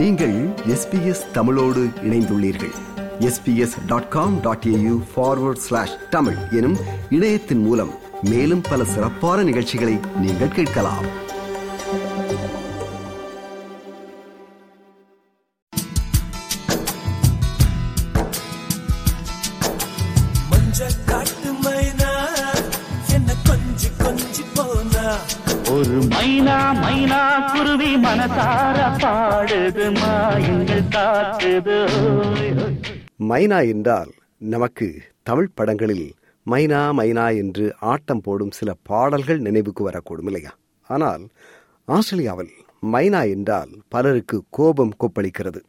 நீங்கள் எஸ்பிஎஸ் தமிழோடு இணைந்துள்ளீர்கள். SBS dot com dot AU forward slash Tamil எனும் இணையத்தின் மூலம் மேலும் பல சிறப்பான நிகழ்ச்சிகளை நீங்கள் கேட்கலாம். மஞ்ச காட்டு மைனா என்ன கொஞ்சம் கொஞ்சம் போனா. ஒரு மைனா மைனா குருவி மனசார பாடுது மாயங்கள் காத்துது. மைனா என்றால் நமக்கு தமிழ் படங்களில் மைனா மைனா என்று ஆட்டம் போடும் சில பாடல்கள் நினைவுக்கு வரக்கூடும் இல்லையா? ஆனால் ஆஸ்திரேலியாவில் மைனா என்றால் பலருக்கு கோபம் கொப்பளிக்கிறது.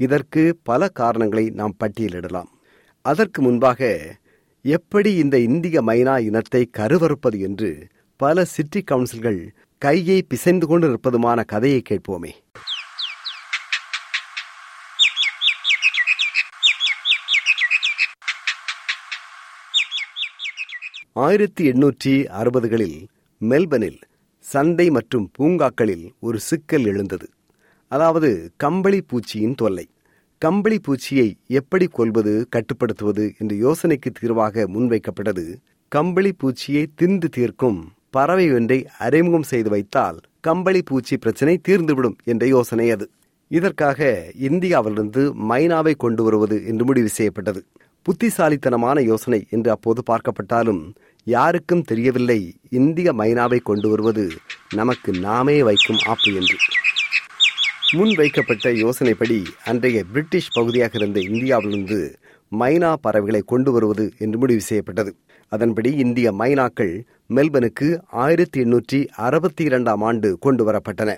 இதற்கு பல காரணங்களை நாம் பட்டியலிடலாம். அதற்கு முன்பாக எப்படி இந்த இந்திய மைனா இனத்தை கருவறுப்பது என்று பல சிட்டி கவுன்சில்கள் கையை பிசைந்து கொண்டு இருப்பதுமான கதையை கேட்போமே. ஆயிரத்தி எண்ணூற்றி அறுபதுகளில் மெல்பனில் சந்தை மற்றும் பூங்காக்களில் ஒரு சிக்கல் எழுந்தது. அதாவது கம்பளி பூச்சியின் தொல்லை. கம்பளி பூச்சியை எப்படி கொல்வது கட்டுப்படுத்துவது என்ற யோசனைக்கு தீர்வாக முன்வைக்கப்பட்டது கம்பளி பூச்சியை தின்று தீர்க்கும் பறவை ஒன்றை அறிமுகம் செய்து வைத்தால் கம்பளி பூச்சி பிரச்சனை தீர்ந்துவிடும் என்ற யோசனை அது. இதற்காக இந்தியாவிலிருந்து மைனாவை கொண்டு வருவது என்று முடிவு செய்யப்பட்டது. புத்திசாலித்தனமான யோசனை என்று அப்போது பார்க்கப்பட்டாலும் யாருக்கும் தெரியவில்லை இந்திய மைனாவை கொண்டு வருவது நமக்கு நாமே வைக்கும் ஆப்பு என்று. முன் வைக்கப்பட்ட யோசனைப்படி அன்றைய பிரிட்டிஷ் பகுதியாக இருந்த இந்தியாவிலிருந்து மைனா பறவைகளை கொண்டு வருவது என்று முடிவு செய்யப்பட்டது. அதன்படி இந்திய மைனாக்கள் மெல்பனுக்கு ஆயிரத்தி எண்ணூற்றி அறுபத்தி இரண்டாம் ஆண்டு கொண்டு வரப்பட்டன.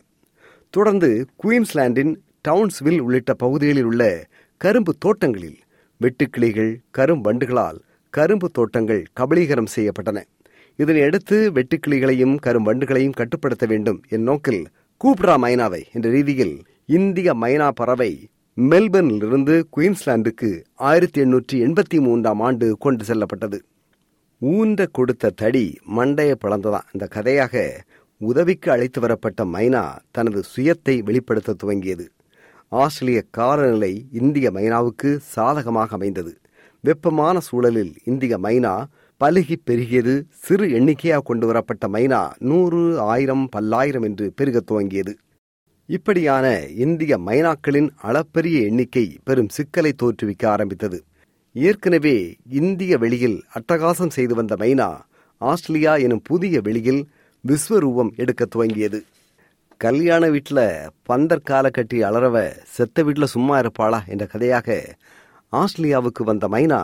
தொடர்ந்து குயின்ஸ்லாண்டின் டவுன்ஸ்வில் உள்ளிட்ட பகுதிகளில் உள்ள கரும்பு தோட்டங்களில் வெட்டுக்கிளிகள் கரும்பண்டுகளால் கரும்பு தோட்டங்கள் கபலீகரம் செய்யப்பட்டன. இதனையடுத்து வெட்டுக்கிளிகளையும் கரும்பண்டுகளையும் கட்டுப்படுத்த வேண்டும் என் நோக்கில் கூப்ரா மைனாவை என்ற ரீதியில் இந்திய மைனா பறவை மெல்பர்னிலிருந்து குயின்ஸ்லாந்துக்கு ஆயிரத்தி எண்ணூற்றி எண்பத்தி மூன்றாம் ஆண்டு கொண்டு செல்லப்பட்டது. ஊன்ற கொடுத்த தடி மண்டைய பிளந்ததான் இந்த கதையாக உதவிக்கு அழைத்து வரப்பட்ட மைனா தனது சுயத்தை வெளிப்படுத்த துவங்கியது. ஆஸ்திரேலிய காலநிலை இந்திய மைனாவுக்கு சாதகமாக அமைந்தது. வெப்பமான சூழலில் இந்திய மைனா பலுகி பெருகியது. சிறு எண்ணிக்கையாக கொண்டு வரப்பட்ட மைனா நூறு ஆயிரம் பல்லாயிரம் என்று பெருகத் துவங்கியது. இப்படியான இந்திய மைனாக்களின் அளப்பரிய எண்ணிக்கை பெரும் சிக்கலை தோற்றுவிக்க ஆரம்பித்தது. ஏற்கனவே இந்திய வெளியில் அட்டகாசம் செய்து வந்த மைனா ஆஸ்திரேலியா எனும் புதிய வெளியில் விஸ்வரூபம் எடுக்க துவங்கியது. கல்யாண வீட்டில் பந்தர் கால கட்டி அலறவ செத்த வீட்டில் சும்மா இருப்பாளா என்ற கதையாக ஆஸ்திரேலியாவுக்கு வந்த மைனா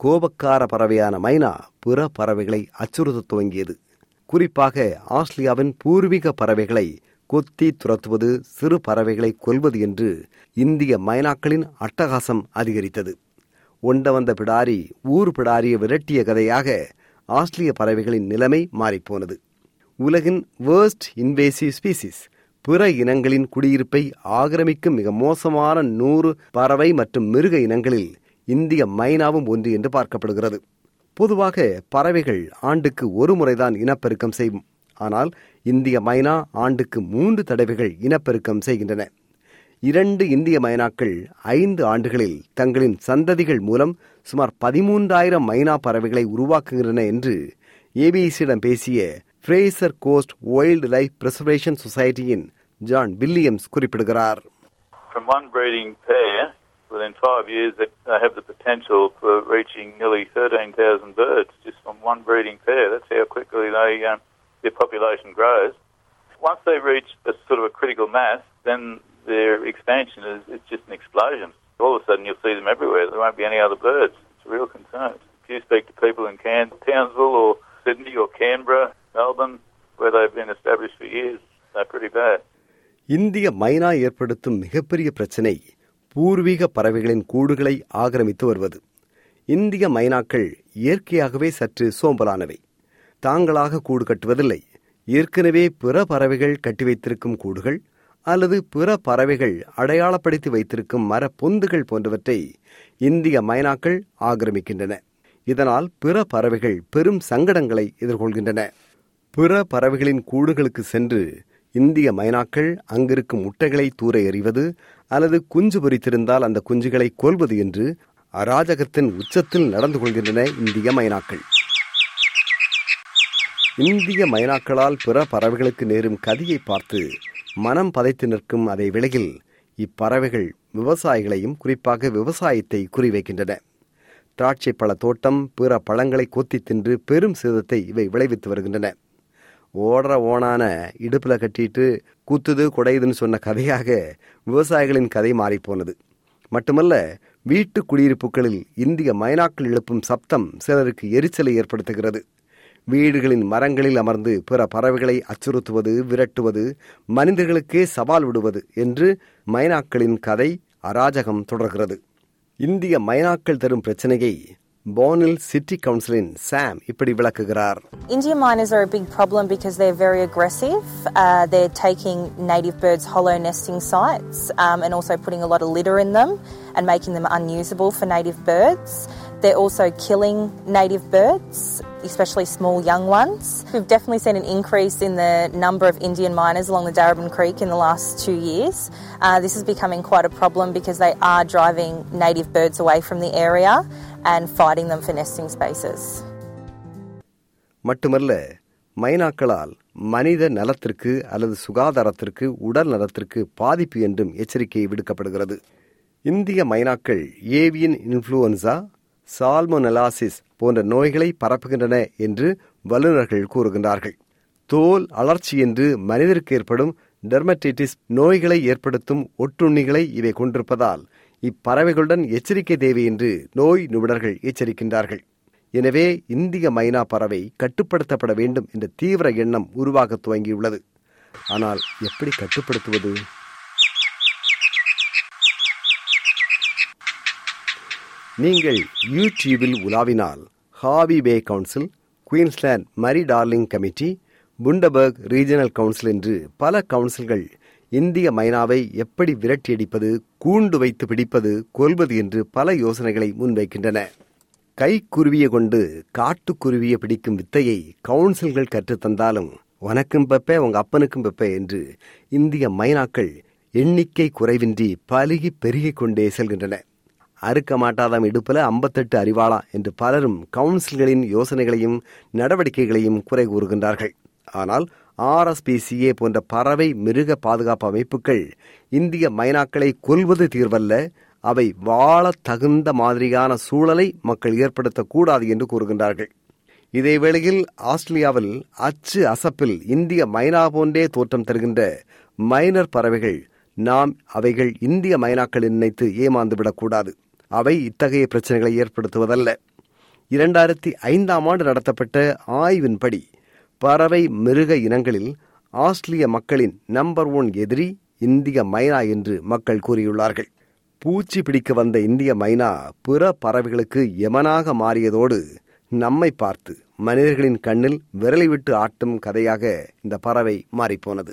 கோபக்கார பறவையான மைனா பிற பறவைகளை அச்சுறுத்த துவங்கியது. குறிப்பாக ஆஸ்திரேலியாவின் பூர்வீக பறவைகளை கொத்தி துரத்துவது சிறு பறவைகளை கொல்வது என்று இந்திய மைனாக்களின் அட்டகாசம் அதிகரித்தது. ஒண்ட வந்த பிடாரி ஊர் பிடாரியை விரட்டிய கதையாக ஆஸ்திரிய பறவைகளின் நிலைமை மாறிப்போனது உலகின் வேர்ஸ்ட் இன்வேசிவ் ஸ்பீசிஸ் பிற இனங்களின் குடியிருப்பை ஆக்கிரமிக்கும் மிக மோசமான நூறு பறவை மற்றும் மிருக இனங்களில் இந்திய மைனாவும் ஒன்று என்று பார்க்கப்படுகிறது. பொதுவாக பறவைகள் ஆண்டுக்கு ஒரு முறைதான் இனப்பெருக்கம் செய்யும். ஆனால் இந்திய மைனா ஆண்டுக்கு மூன்று தடவைகள் இனப்பெருக்கம் செய்கின்றன இரண்டு இந்திய மைனாக்கள் ஐந்து ஆண்டுகளில் தங்களின் சந்ததிகள் மூலம் சுமார் பதிமூன்றாயிரம் மைனா பறவைகளை உருவாக்குகின்றன என்று ஏபிசியிடம் பேசிய Fraser Coast wildlife preservation சொசைட்டியின் ஜான் வில்லியம்ஸ் குறிப்பிடுகிறார் From one breeding pair, within five years, they they have the potential for reaching nearly 13,000 birds just from one breeding pair. That's how quickly they um, their population grows. Once they reach a sort of a critical mass, then their expansion is it's just an explosion. All of a sudden, you'll see them everywhere. There won't be any other birds. It's a real concern. If you speak to people in Can- Townsville or Sydney or Canberra, Melbourne, where they've been established for years, they're pretty bad. இந்திய மைனா ஏற்படுத்தும் மிகப்பெரிய பிரச்சினை பூர்வீக பறவைகளின் கூடுகளை ஆக்கிரமித்து வருவது இந்திய மைனாக்கள் இயற்கையாகவே சற்று சோம்பலானவை தாங்களாக கூடு கட்டுவதில்லை. ஏற்கனவே பிற பறவைகள் கட்டி வைத்திருக்கும் கூடுகள் அல்லது பிற பறவைகள் அடையாளப்படுத்தி வைத்திருக்கும் மர பொந்துகள் போன்றவற்றை இந்திய மைனாக்கள் ஆக்கிரமிக்கின்றன. இதனால் பிற பறவைகள் பெரும் சங்கடங்களை எதிர்கொள்கின்றன. பிற பறவைகளின் கூடுகளுக்கு சென்று இந்திய மைனாக்கள் அங்கிருக்கும் முட்டைகளை தூர எறிவது அல்லது குஞ்சு பொரித்திருந்தால் அந்த குஞ்சுகளை கொல்வது என்று அராஜகத்தின் உச்சத்தில் நடந்து கொள்கின்றன இந்திய மைனாக்கள். இந்திய மைனாக்களால் பிற பறவைகளுக்கு நேரும் கதியை பார்த்து மனம் பதைத்து நிற்கும் அதே வேளையில் இப்பறவைகள் விவசாயிகளையும் குறிப்பாக விவசாயத்தை குறிவைக்கின்றன. திராட்சை பழ தோட்டம் பிற பழங்களை கொத்தி தின்று பெரும் சேதத்தை இவை விளைவித்து வருகின்றன. ஓடுற ஓனான இடுப்பில் கட்டிட்டு கூத்துது குடையுதுன்னு சொன்ன கதையாக விவசாயிகளின் கதை மாறிப்போனது மட்டுமல்ல வீட்டு குடியிருப்புகளில் இந்திய மைனாக்கள் எழுப்பும் சப்தம் சிலருக்கு எரிச்சலை ஏற்படுத்துகிறது. வீடுகளின் மரங்களில் அமர்ந்து பிற பறவைகளை அச்சுறுத்துவது விரட்டுவது மனிதர்களுக்கே சவால் விடுவது என்று மைனாக்களின் கதை அராஜகம் தொடர்கிறது இந்திய மைனாக்கள் தரும் பிரச்சனையை போனில் சிட்டி கவுன்சிலின் சாம் இப்படி விளக்குகிறார் Indian miners are a big problem because they're very aggressive. Uh, they're taking native birds' hollow nesting sites um, and also putting a lot of litter in them and making them unusable for native birds. They're also killing native birds, especially small young ones. We've definitely seen an increase in the number of Indian miners along the Darabin Creek in the last two years. Uh, this is becoming quite a problem because they are driving native birds away from the area and fighting them for nesting spaces. மட்டுமல்ல மைனாக்களால் மனித நலத்திற்கு அல்லது சுகாதாரத்திற்கு உடல் நலத்திற்கு பாதிப்பு என்றும் எச்சரிக்கை விடுக்கப்படுகிறது இந்திய மைனாக்கள் ஏவியன் இன்ஃப்ளூயன்சா சால்மோனலாசிஸ் போன்ற நோய்களை பரப்புகின்றன என்று வல்லுநர்கள் கூறுகின்றார்கள். தோல் அலர்ச்சி என்று மனிதருக்கு ஏற்படும் டெர்மடைட்டிஸ் நோய்களை ஏற்படுத்தும் ஒட்டுண்ணிகளை இவை கொண்டிருப்பதால் இப்பறவைகளுடன் எச்சரிக்கை தேவை என்று நோய் நிபுணர்கள் எச்சரிக்கின்றார்கள். எனவே இந்திய மைனா பறவை கட்டுப்படுத்தப்பட வேண்டும் என்ற தீவிர எண்ணம் உருவாக துவங்கியுள்ளது. ஆனால் எப்படி கட்டுப்படுத்துவது? நீங்கள் யூடியூபில் உலாவினால் Hervey Bay council Queensland Murray Darling committee Bundaberg regional council என்று பல கவுன்சில்கள் இந்திய மைனாவை எப்படி விரட்டியடிப்பது கூண்டு வைத்து பிடிப்பது கொல்வது என்று பல யோசனைகளை முன்வைக்கின்றன. கைக்குருவியை கொண்டு காட்டுக்குருவியை பிடிக்கும் வித்தையை கவுன்சில்கள் கற்றுத்தந்தாலும் உனக்கும் பெப்பே உங்க அப்பனுக்கும் பெப்பே என்று இந்திய மைனாக்கள் எண்ணிக்கை குறைவின்றி பலுகி பெருகிக் கொண்டே செல்கின்றன. அறுக்க மாட்டாதாம் இடுப்பில் ஐம்பத்தெட்டு அறிவாளா என்று பலரும் கவுன்சில்களின் யோசனைகளையும் நடவடிக்கைகளையும் குறை கூறுகின்றார்கள். ஆனால் ஆர்எஸ்பிசிஏ போன்ற பறவை மிருக பாதுகாப்பு அமைப்புகள் இந்திய மைனாக்களை கொல்வது தீர்வல்ல அவை வாழ தகுந்த மாதிரியான சூழலை மக்கள் ஏற்படுத்தக்கூடாது என்று கூறுகின்றார்கள். இதேவேளையில் ஆஸ்திரேலியாவில் அச்சு அசப்பில் இந்திய மைனா போன்றே தோற்றம் தருகின்ற மைனர் பறவைகள் நாம் அவைகள் இந்திய மைனாக்கள் நினைத்து ஏமாந்து விடக்கூடாது அவை இத்தகைய பிரச்சனைகளை ஏற்படுத்துவதல்ல. இரண்டாயிரத்தி ஐந்தாம் ஆண்டு நடத்தப்பட்ட ஆய்வின்படி பறவை மிருக இனங்களில் ஆஸ்திரிய மக்களின் நம்பர் ஒன் எதிரி இந்திய மைனா என்று மக்கள் கூறியுள்ளார்கள். பூச்சி பிடிக்க வந்த இந்திய மைனா பிற பறவைகளுக்கு யமனாக மாறியதோடு நம்மை பார்த்து மனிதர்களின் கண்ணில் விரலை விட்டு ஆட்டும் கதையாக இந்த பறவை மாறிப்போனது.